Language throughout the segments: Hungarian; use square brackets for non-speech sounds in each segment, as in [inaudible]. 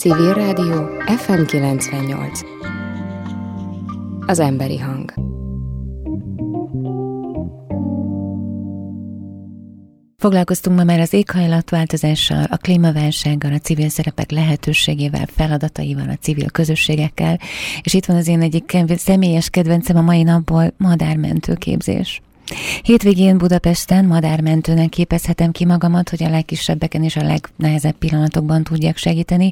Civil Rádió FM 98 Az emberi hang Foglalkoztunk ma már az éghajlatváltozással, a klímaválsággal, a civil szerepek lehetőségével, feladataival, a civil közösségekkel, és itt van az én egyik személyes kedvencem a mai napból, madármentő képzés. Hétvégén Budapesten madármentőnek képezhetem ki magamat, hogy a legkisebbeken és a legnehezebb pillanatokban tudjak segíteni.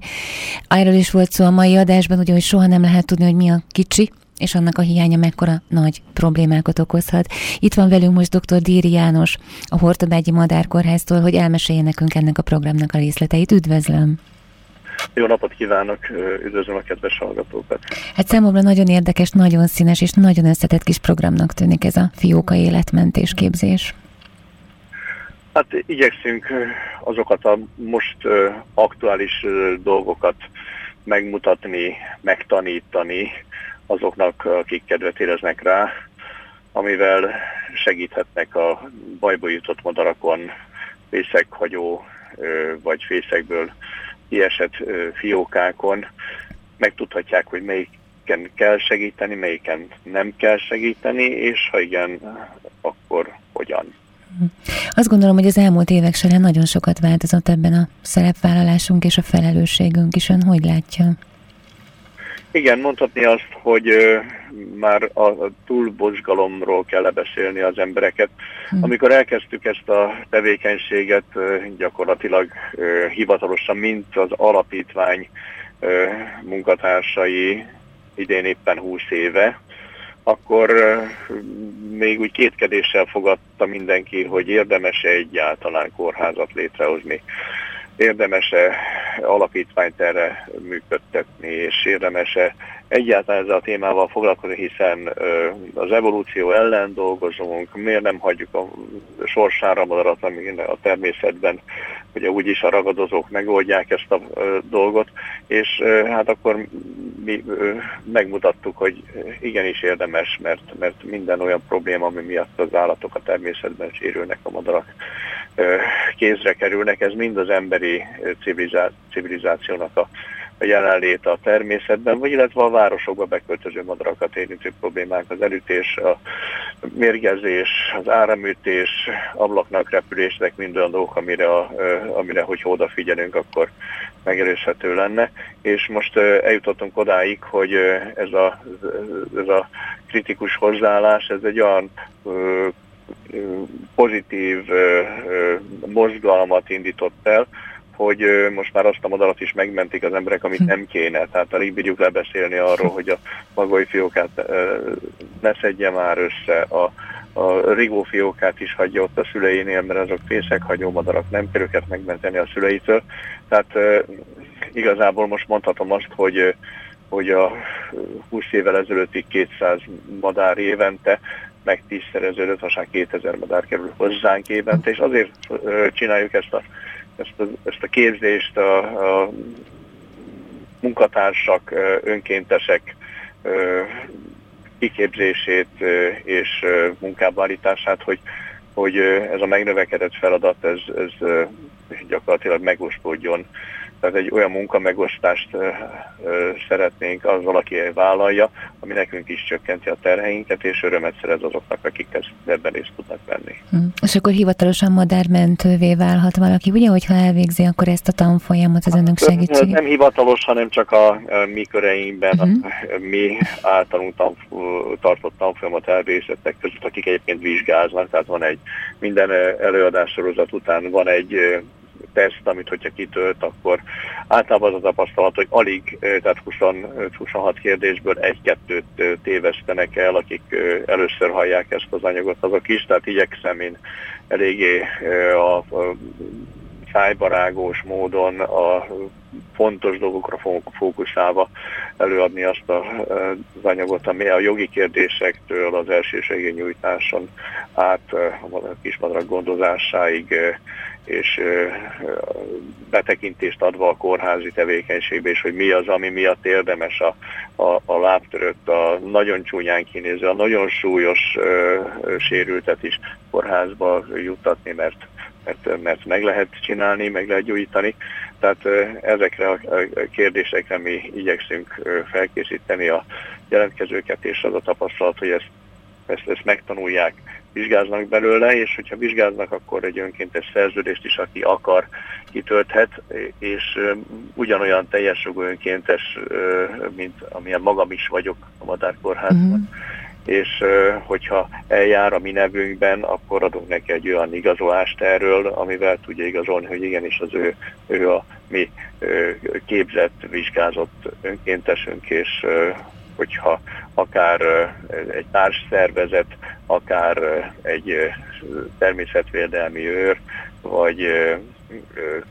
Erről is volt szó a mai adásban, ugye, hogy soha nem lehet tudni, hogy mi a kicsi, és annak a hiánya mekkora nagy problémákat okozhat. Itt van velünk most dr. Díri János, a Hortobágyi Madárkórháztól, hogy elmesélje nekünk ennek a programnak a részleteit. Üdvözlöm! Jó napot kívánok, üdvözlöm a kedves hallgatókat. Hát számomra nagyon érdekes, nagyon színes és nagyon összetett kis programnak tűnik ez a fióka életmentés képzés. Hát igyekszünk azokat a most aktuális dolgokat megmutatni, megtanítani azoknak, akik kedvet éreznek rá, amivel segíthetnek a bajba jutott madarakon, fészekhagyó vagy fészekből kiesett fiókákon megtudhatják, hogy melyiken kell segíteni, melyiken nem kell segíteni, és ha igen, akkor hogyan. Azt gondolom, hogy az elmúlt évek során nagyon sokat változott ebben a szerepvállalásunk és a felelősségünk is. Ön hogy látja? Igen, mondhatni azt, hogy már a túlbozgalomról kell beszélni az embereket. Hm. Amikor elkezdtük ezt a tevékenységet gyakorlatilag hivatalosan, mint az alapítvány munkatársai idén éppen 20 éve, akkor még úgy kétkedéssel fogadta mindenki, hogy érdemes-e egyáltalán kórházat létrehozni érdemes-e alapítványt erre működtetni, és érdemes-e egyáltalán ezzel a témával foglalkozni, hiszen az evolúció ellen dolgozunk, miért nem hagyjuk a sorsára madarat, amíg a természetben, ugye úgyis a ragadozók megoldják ezt a dolgot, és hát akkor mi megmutattuk, hogy igenis érdemes, mert, mert minden olyan probléma, ami miatt az állatok a természetben sérülnek, a madarak kézre kerülnek, ez mind az emberi civilizációnak a jelenléte a természetben, vagy illetve a városokba beköltöző madarakat érintő problémák, az elütés, a mérgezés, az áramütés, ablaknak repülés, mind olyan dolgok, amire, a, amire hogyha odafigyelünk, akkor megerőshető lenne. És most eljutottunk odáig, hogy ez a, ez a kritikus hozzáállás, ez egy olyan pozitív mozgalmat indított el, hogy most már azt a madarat is megmentik az emberek, amit nem kéne. Tehát alig bírjuk lebeszélni arról, hogy a magai fiókát ne szedje már össze, a, a rigó fiókát is hagyja ott a szüleinél, mert azok fészekhagyó madarak, nem kell őket megmenteni a szüleitől. Tehát igazából most mondhatom azt, hogy hogy a 20 évvel ezelőtti 200 madár évente meg tízszereződött, most már 2000 madár kerül hozzánk évente, és azért csináljuk ezt a ezt a, ezt a képzést a, a munkatársak, önkéntesek kiképzését és munkába állítását, hogy, hogy ez a megnövekedett feladat ez, ez gyakorlatilag megosztódjon tehát egy olyan munkamegosztást ö, ö, szeretnénk, az valaki vállalja, ami nekünk is csökkenti a terheinket, és örömet szerez azoknak, akik ebben részt tudnak venni. Hm. És akkor hivatalosan madármentővé válhat valaki, ugye, hogyha elvégzi akkor ezt a tanfolyamot az önök hát, segítség? Nem hivatalos, hanem csak a, a mi köreinkben, uh-huh. mi általunk tanf, tartott tanfolyamat elvégzettek között, akik egyébként vizsgáznak, tehát van egy minden előadássorozat után van egy teszt, amit hogyha kitölt, akkor általában az a tapasztalat, hogy alig, tehát 20, 26 kérdésből egy-kettőt tévesztenek el, akik először hallják ezt az anyagot, azok is, tehát igyekszem én eléggé a, a szájbarágós módon a fontos dolgokra fókuszálva előadni azt az anyagot, ami a jogi kérdésektől az nyújtáson át a kismadarak gondozásáig és betekintést adva a kórházi tevékenységbe, és hogy mi az, ami miatt érdemes a, a, a lábtörött, a nagyon csúnyán kinéző, a nagyon súlyos ö, sérültet is kórházba juttatni, mert mert, mert meg lehet csinálni, meg lehet gyújtani. Tehát ezekre a kérdésekre mi igyekszünk felkészíteni a jelentkezőket, és az a tapasztalat, hogy ezt, ezt, ezt megtanulják, vizsgáznak belőle, és hogyha vizsgáznak, akkor egy önkéntes szerződést is, aki akar, kitölthet, és ugyanolyan teljes jogú önkéntes, mint amilyen magam is vagyok a Madárkórházban. Uh-huh és hogyha eljár a mi nevünkben, akkor adunk neki egy olyan igazolást erről, amivel tudja igazolni, hogy igenis az ő, ő a mi képzett, vizsgázott önkéntesünk, és hogyha akár egy társszervezet, akár egy természetvédelmi őr, vagy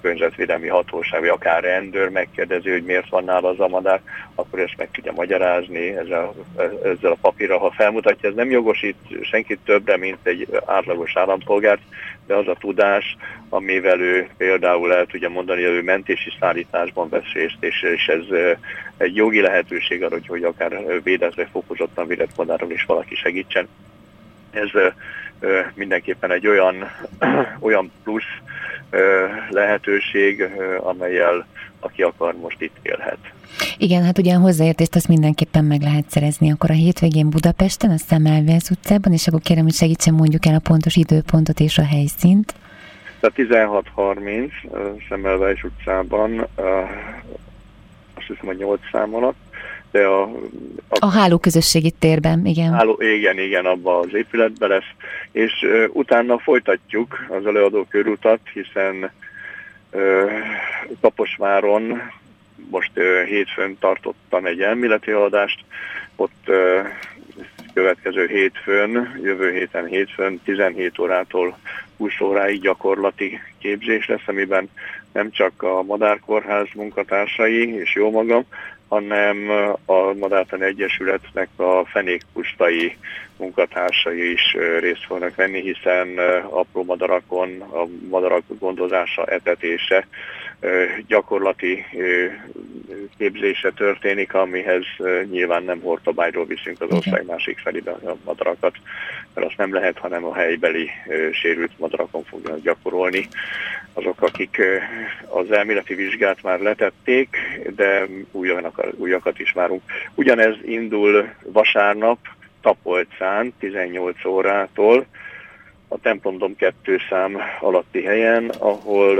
környezetvédelmi hatóság, vagy akár rendőr megkérdezi, hogy miért van nála az a madár, akkor ezt meg tudja magyarázni ezzel, ezzel a papírra. Ha felmutatja, ez nem jogosít senkit többre, mint egy átlagos állampolgárt, de az a tudás, amivel ő például el tudja mondani, hogy ő mentési szállításban vesz részt, és, és ez egy jogi lehetőség arra, hogy, akár védezve fokozottan védett madáron is valaki segítsen. Ez mindenképpen egy olyan, [clears throat] olyan plusz lehetőség, amelyel aki akar, most itt élhet. Igen, hát ugye a hozzáértést azt mindenképpen meg lehet szerezni. Akkor a hétvégén Budapesten, a Szemelvész utcában, és akkor kérem, hogy segítsen mondjuk el a pontos időpontot és a helyszínt. Tehát 16.30 Szemelvész utcában, azt hiszem a 8 szám alatt, de a... A, a hálóközösségi térben, igen. Háló, igen, igen, abban az épületben lesz, és uh, utána folytatjuk az előadó körutat, hiszen uh, Kaposváron most uh, hétfőn tartottam egy elméleti adást, ott uh, következő hétfőn, jövő héten hétfőn 17 órától 20 óráig gyakorlati képzés lesz, amiben nem csak a Madárkórház munkatársai és jó magam, hanem a Madártani Egyesületnek a fenékpustai munkatársai is részt fognak venni, hiszen apró madarakon a madarak gondozása, etetése gyakorlati képzése történik, amihez nyilván nem hortobágyról viszünk az ország másik felébe a madarakat, mert azt nem lehet, hanem a helybeli sérült madarakon fognak gyakorolni. Azok, akik az elméleti vizsgát már letették, de újakat is várunk. Ugyanez indul vasárnap, Tapolcán 18 órától, a templomdom 2 szám alatti helyen, ahol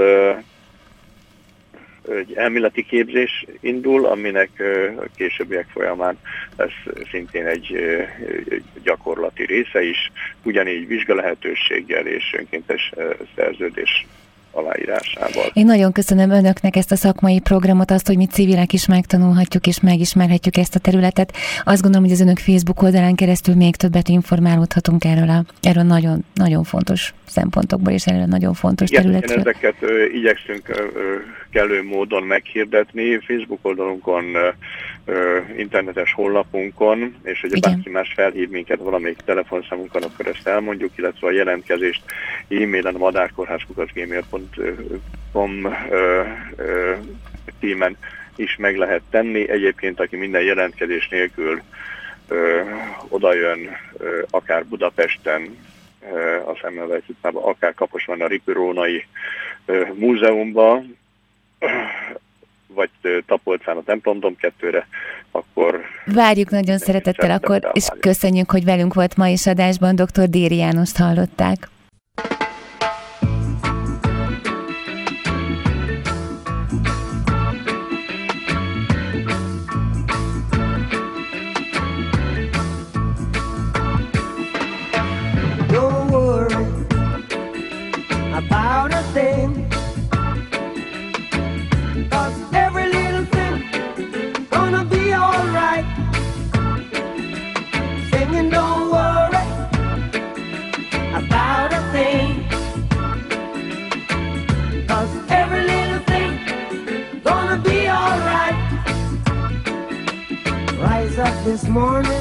egy elméleti képzés indul, aminek a későbbiek folyamán lesz szintén egy gyakorlati része is, ugyanígy vizsgalehetőséggel és önkéntes szerződés aláírásával. Én nagyon köszönöm önöknek ezt a szakmai programot, azt, hogy mi civilek is megtanulhatjuk és megismerhetjük ezt a területet. Azt gondolom, hogy az önök Facebook oldalán keresztül még többet informálódhatunk erről a erről nagyon, nagyon fontos szempontokból, és erről nagyon fontos Igen, területről. ezeket ö, igyekszünk ö, kellő módon meghirdetni Facebook oldalunkon, ö, internetes honlapunkon, és hogyha bárki más felhív minket valamelyik telefonszámunkon, akkor ezt elmondjuk, illetve a jelentkezést e-mailen a madárkórházkukacgmail.com címen is meg lehet tenni. Egyébként, aki minden jelentkezés nélkül ö, odajön, ö, akár Budapesten, ö, a Szemmelweis utcában, akár Kaposván a Ripirónai múzeumba, vagy Tapolcán a templomdom kettőre, akkor... Várjuk nagyon szeretettel akkor, és köszönjük, hogy velünk volt ma is adásban, dr. Déri Jánost hallották. about a thing. Cause every little thing gonna be alright. Rise up this morning.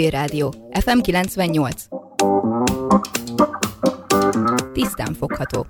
Civil Rádió, FM 98. Tisztán fogható.